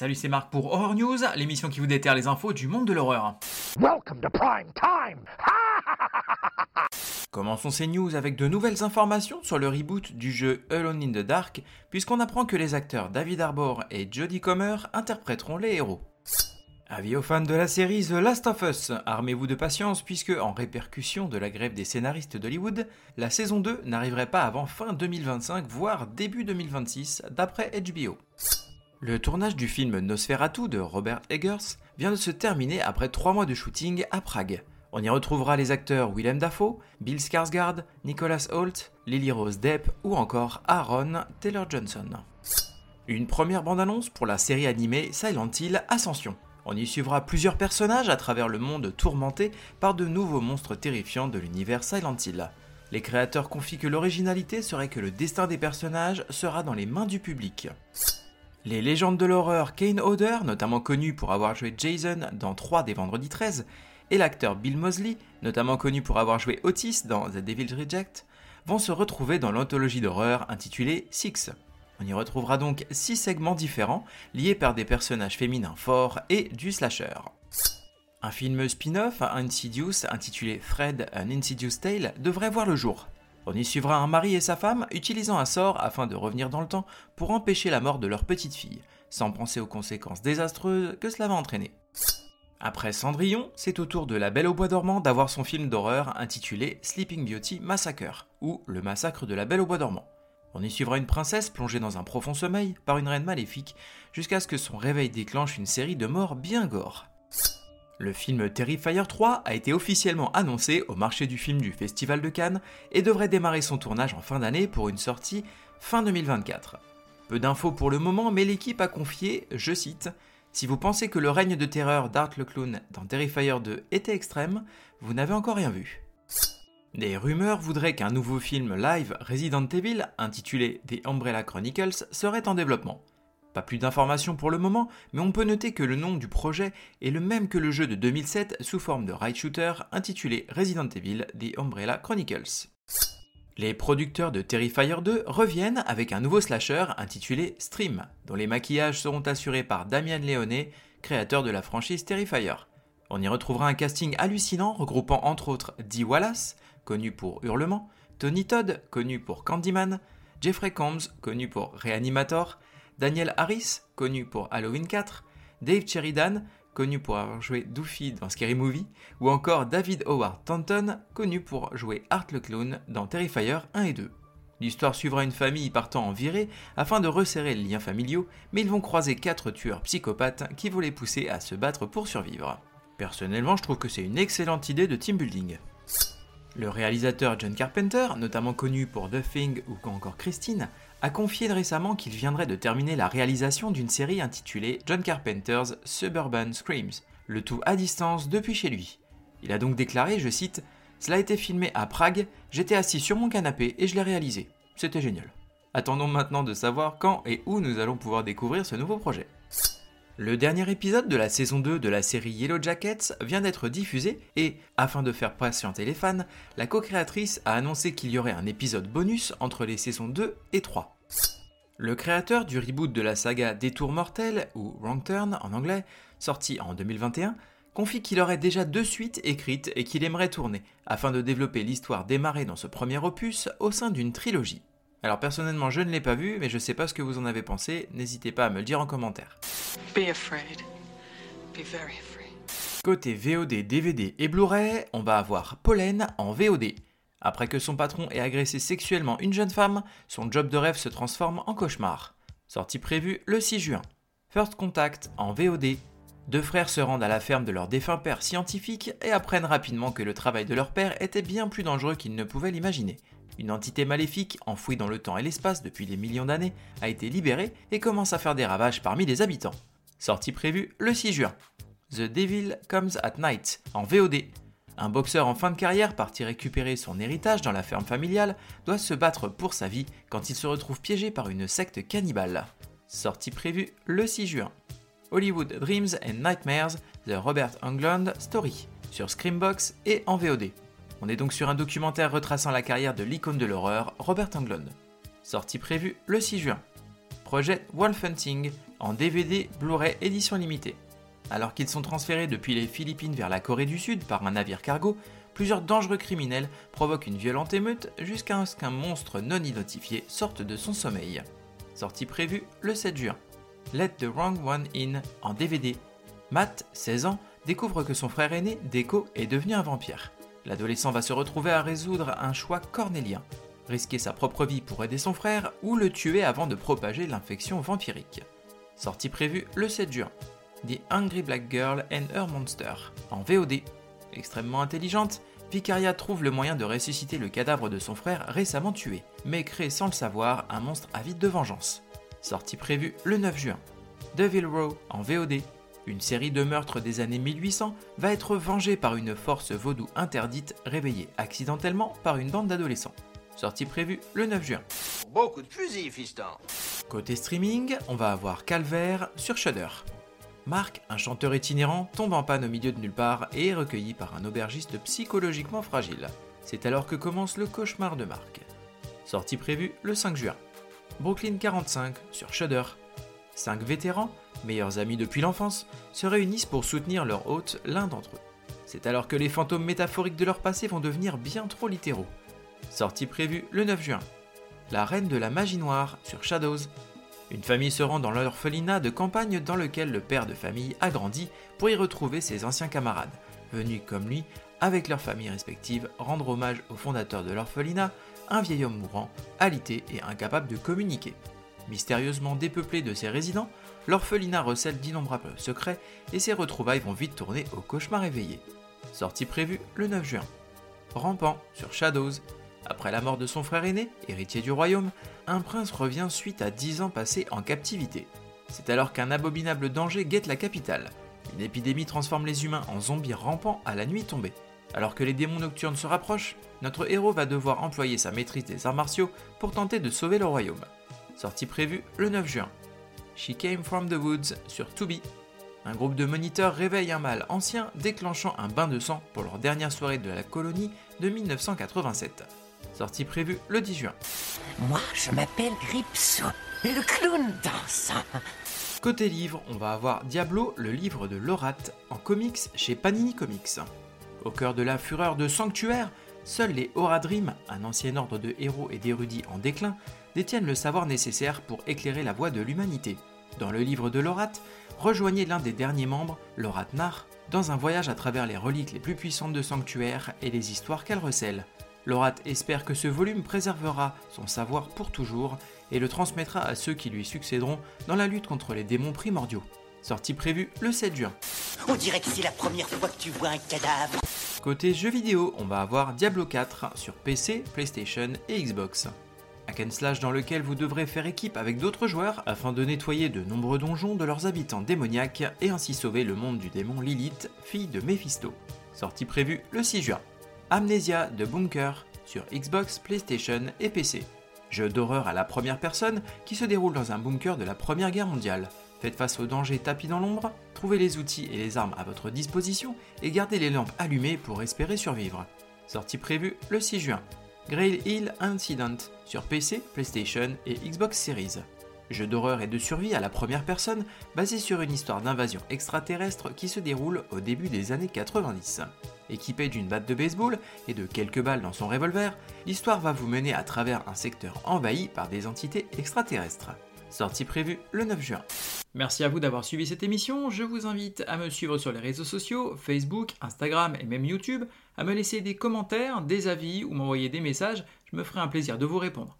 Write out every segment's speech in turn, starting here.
Salut, c'est Marc pour Horror News, l'émission qui vous déterre les infos du monde de l'horreur. Welcome to prime time. Commençons ces news avec de nouvelles informations sur le reboot du jeu Alone in the Dark, puisqu'on apprend que les acteurs David Harbour et Jodie Comer interpréteront les héros. Avis aux fans de la série The Last of Us, armez-vous de patience puisque, en répercussion de la grève des scénaristes d'Hollywood, la saison 2 n'arriverait pas avant fin 2025, voire début 2026, d'après HBO. Le tournage du film Nosferatu de Robert Eggers vient de se terminer après trois mois de shooting à Prague. On y retrouvera les acteurs Willem Dafoe, Bill Skarsgård, Nicholas Holt, Lily Rose Depp ou encore Aaron Taylor Johnson. Une première bande-annonce pour la série animée Silent Hill Ascension. On y suivra plusieurs personnages à travers le monde tourmenté par de nouveaux monstres terrifiants de l'univers Silent Hill. Les créateurs confient que l'originalité serait que le destin des personnages sera dans les mains du public. Les légendes de l'horreur Kane Hodder, notamment connu pour avoir joué Jason dans 3 des Vendredis 13, et l'acteur Bill Mosley, notamment connu pour avoir joué Otis dans The Devil's Reject, vont se retrouver dans l'anthologie d'horreur intitulée Six. On y retrouvera donc 6 segments différents liés par des personnages féminins forts et du slasher. Un film spin-off Insidious intitulé Fred An Insidious Tale devrait voir le jour. On y suivra un mari et sa femme utilisant un sort afin de revenir dans le temps pour empêcher la mort de leur petite fille, sans penser aux conséquences désastreuses que cela va entraîner. Après Cendrillon, c'est au tour de La Belle au Bois dormant d'avoir son film d'horreur intitulé Sleeping Beauty Massacre, ou Le massacre de la Belle au Bois dormant. On y suivra une princesse plongée dans un profond sommeil par une reine maléfique jusqu'à ce que son réveil déclenche une série de morts bien gore. Le film Terrifier 3 a été officiellement annoncé au marché du film du Festival de Cannes et devrait démarrer son tournage en fin d'année pour une sortie fin 2024. Peu d'infos pour le moment, mais l'équipe a confié, je cite, si vous pensez que le règne de terreur d'Art le Clown dans Terrifier 2 était extrême, vous n'avez encore rien vu. Des rumeurs voudraient qu'un nouveau film live Resident Evil, intitulé The Umbrella Chronicles, serait en développement. Pas plus d'informations pour le moment, mais on peut noter que le nom du projet est le même que le jeu de 2007 sous forme de raid shooter intitulé Resident Evil The Umbrella Chronicles. Les producteurs de Terrifier 2 reviennent avec un nouveau slasher intitulé Stream, dont les maquillages seront assurés par Damian Leone, créateur de la franchise Terrifier. On y retrouvera un casting hallucinant regroupant entre autres Dee Wallace, connu pour Hurlement, Tony Todd, connu pour Candyman, Jeffrey Combs, connu pour Reanimator, Daniel Harris, connu pour Halloween 4, Dave Sheridan, connu pour avoir joué Doofy dans Scary Movie, ou encore David Howard Thornton, connu pour jouer Art le Clown dans Terrifier 1 et 2. L'histoire suivra une famille partant en virée afin de resserrer les liens familiaux, mais ils vont croiser quatre tueurs psychopathes qui vont les pousser à se battre pour survivre. Personnellement, je trouve que c'est une excellente idée de team building. Le réalisateur John Carpenter, notamment connu pour The Thing ou encore Christine, a confié récemment qu'il viendrait de terminer la réalisation d'une série intitulée John Carpenter's Suburban Screams, le tout à distance depuis chez lui. Il a donc déclaré, je cite, Cela a été filmé à Prague, j'étais assis sur mon canapé et je l'ai réalisé. C'était génial. Attendons maintenant de savoir quand et où nous allons pouvoir découvrir ce nouveau projet. Le dernier épisode de la saison 2 de la série Yellow Jackets vient d'être diffusé et, afin de faire patienter les fans, la co-créatrice a annoncé qu'il y aurait un épisode bonus entre les saisons 2 et 3. Le créateur du reboot de la saga Détour mortel, ou Wrong Turn en anglais, sorti en 2021, confie qu'il aurait déjà deux suites écrites et qu'il aimerait tourner, afin de développer l'histoire démarrée dans ce premier opus au sein d'une trilogie. Alors personnellement je ne l'ai pas vu, mais je sais pas ce que vous en avez pensé, n'hésitez pas à me le dire en commentaire. Côté VOD, DVD et Blu-ray, on va avoir Pollen en VOD. Après que son patron ait agressé sexuellement une jeune femme, son job de rêve se transforme en cauchemar. Sortie prévue le 6 juin. First Contact en VOD. Deux frères se rendent à la ferme de leur défunt père scientifique et apprennent rapidement que le travail de leur père était bien plus dangereux qu'ils ne pouvaient l'imaginer. Une entité maléfique, enfouie dans le temps et l'espace depuis des millions d'années, a été libérée et commence à faire des ravages parmi les habitants. Sortie prévue le 6 juin. The Devil Comes at Night, en VOD. Un boxeur en fin de carrière parti récupérer son héritage dans la ferme familiale doit se battre pour sa vie quand il se retrouve piégé par une secte cannibale. Sortie prévue le 6 juin. Hollywood Dreams and Nightmares, The Robert Englund Story, sur Screambox et en VOD. On est donc sur un documentaire retraçant la carrière de l'icône de l'horreur, Robert Englund. Sortie prévue le 6 juin. Projet Wolf Hunting, en DVD Blu-ray édition limitée. Alors qu'ils sont transférés depuis les Philippines vers la Corée du Sud par un navire cargo, plusieurs dangereux criminels provoquent une violente émeute jusqu'à ce qu'un monstre non identifié sorte de son sommeil. Sortie prévue le 7 juin. Let the Wrong One In en DVD. Matt, 16 ans, découvre que son frère aîné, Deco, est devenu un vampire. L'adolescent va se retrouver à résoudre un choix cornélien risquer sa propre vie pour aider son frère ou le tuer avant de propager l'infection vampirique. Sortie prévue le 7 juin. The Hungry Black Girl and Her Monster, en VOD. Extrêmement intelligente, Vicaria trouve le moyen de ressusciter le cadavre de son frère récemment tué, mais crée sans le savoir un monstre avide de vengeance. Sortie prévue le 9 juin. Devil Row en VOD. Une série de meurtres des années 1800 va être vengée par une force vaudou interdite réveillée accidentellement par une bande d'adolescents. Sortie prévue le 9 juin. Beaucoup de fusils, fiston. Côté streaming, on va avoir Calvaire sur Shudder. Marc, un chanteur itinérant, tombe en panne au milieu de nulle part et est recueilli par un aubergiste psychologiquement fragile. C'est alors que commence le cauchemar de Marc. Sortie prévue le 5 juin. Brooklyn 45 sur Shudder. Cinq vétérans, meilleurs amis depuis l'enfance, se réunissent pour soutenir leur hôte, l'un d'entre eux. C'est alors que les fantômes métaphoriques de leur passé vont devenir bien trop littéraux. Sortie prévue le 9 juin. La reine de la magie noire sur Shadows. Une famille se rend dans l'orphelinat de campagne dans lequel le père de famille a grandi pour y retrouver ses anciens camarades, venus comme lui, avec leurs familles respectives, rendre hommage au fondateur de l'orphelinat, un vieil homme mourant, alité et incapable de communiquer. Mystérieusement dépeuplé de ses résidents, l'orphelinat recèle d'innombrables secrets et ses retrouvailles vont vite tourner au cauchemar éveillé. Sortie prévue le 9 juin. Rampant sur Shadows après la mort de son frère aîné, héritier du royaume, un prince revient suite à 10 ans passés en captivité. C'est alors qu'un abominable danger guette la capitale. Une épidémie transforme les humains en zombies rampants à la nuit tombée. Alors que les démons nocturnes se rapprochent, notre héros va devoir employer sa maîtrise des arts martiaux pour tenter de sauver le royaume. Sortie prévue le 9 juin. She Came From the Woods sur Tubi. Un groupe de moniteurs réveille un mâle ancien déclenchant un bain de sang pour leur dernière soirée de la colonie de 1987 sortie prévue le 10 juin. Moi, je m'appelle Gripso, le clown dansant. Côté livre, on va avoir Diablo, le livre de Lorat, en comics chez Panini Comics. Au cœur de la fureur de Sanctuaire, seuls les Horadrim, un ancien ordre de héros et d'érudits en déclin, détiennent le savoir nécessaire pour éclairer la voie de l'humanité. Dans le livre de Lorat, rejoignez l'un des derniers membres, Lorat Nar, dans un voyage à travers les reliques les plus puissantes de Sanctuaire et les histoires qu'elle recèle. Lorat espère que ce volume préservera son savoir pour toujours et le transmettra à ceux qui lui succéderont dans la lutte contre les démons primordiaux. Sortie prévue le 7 juin. On dirait que c'est la première fois que tu vois un cadavre. Côté jeux vidéo, on va avoir Diablo 4 sur PC, PlayStation et Xbox. Un slash dans lequel vous devrez faire équipe avec d'autres joueurs afin de nettoyer de nombreux donjons de leurs habitants démoniaques et ainsi sauver le monde du démon Lilith, fille de Mephisto. Sortie prévue le 6 juin. Amnesia de Bunker sur Xbox, PlayStation et PC. Jeu d'horreur à la première personne qui se déroule dans un bunker de la Première Guerre mondiale. Faites face aux dangers tapis dans l'ombre, trouvez les outils et les armes à votre disposition et gardez les lampes allumées pour espérer survivre. Sortie prévue le 6 juin. Grail Hill Incident sur PC, PlayStation et Xbox Series. Jeu d'horreur et de survie à la première personne basé sur une histoire d'invasion extraterrestre qui se déroule au début des années 90. Équipé d'une batte de baseball et de quelques balles dans son revolver, l'histoire va vous mener à travers un secteur envahi par des entités extraterrestres. Sortie prévue le 9 juin. Merci à vous d'avoir suivi cette émission. Je vous invite à me suivre sur les réseaux sociaux, Facebook, Instagram et même YouTube, à me laisser des commentaires, des avis ou m'envoyer des messages. Je me ferai un plaisir de vous répondre.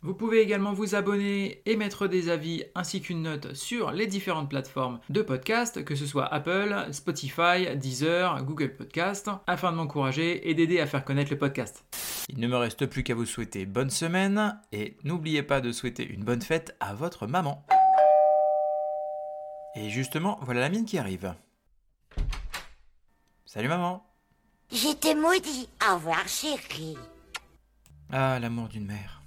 Vous pouvez également vous abonner et mettre des avis ainsi qu'une note sur les différentes plateformes de podcast, que ce soit Apple, Spotify, Deezer, Google Podcast, afin de m'encourager et d'aider à faire connaître le podcast. Il ne me reste plus qu'à vous souhaiter bonne semaine et n'oubliez pas de souhaiter une bonne fête à votre maman. Et justement, voilà la mine qui arrive. Salut maman. J'étais maudit. Au revoir, chérie. Ah, l'amour d'une mère.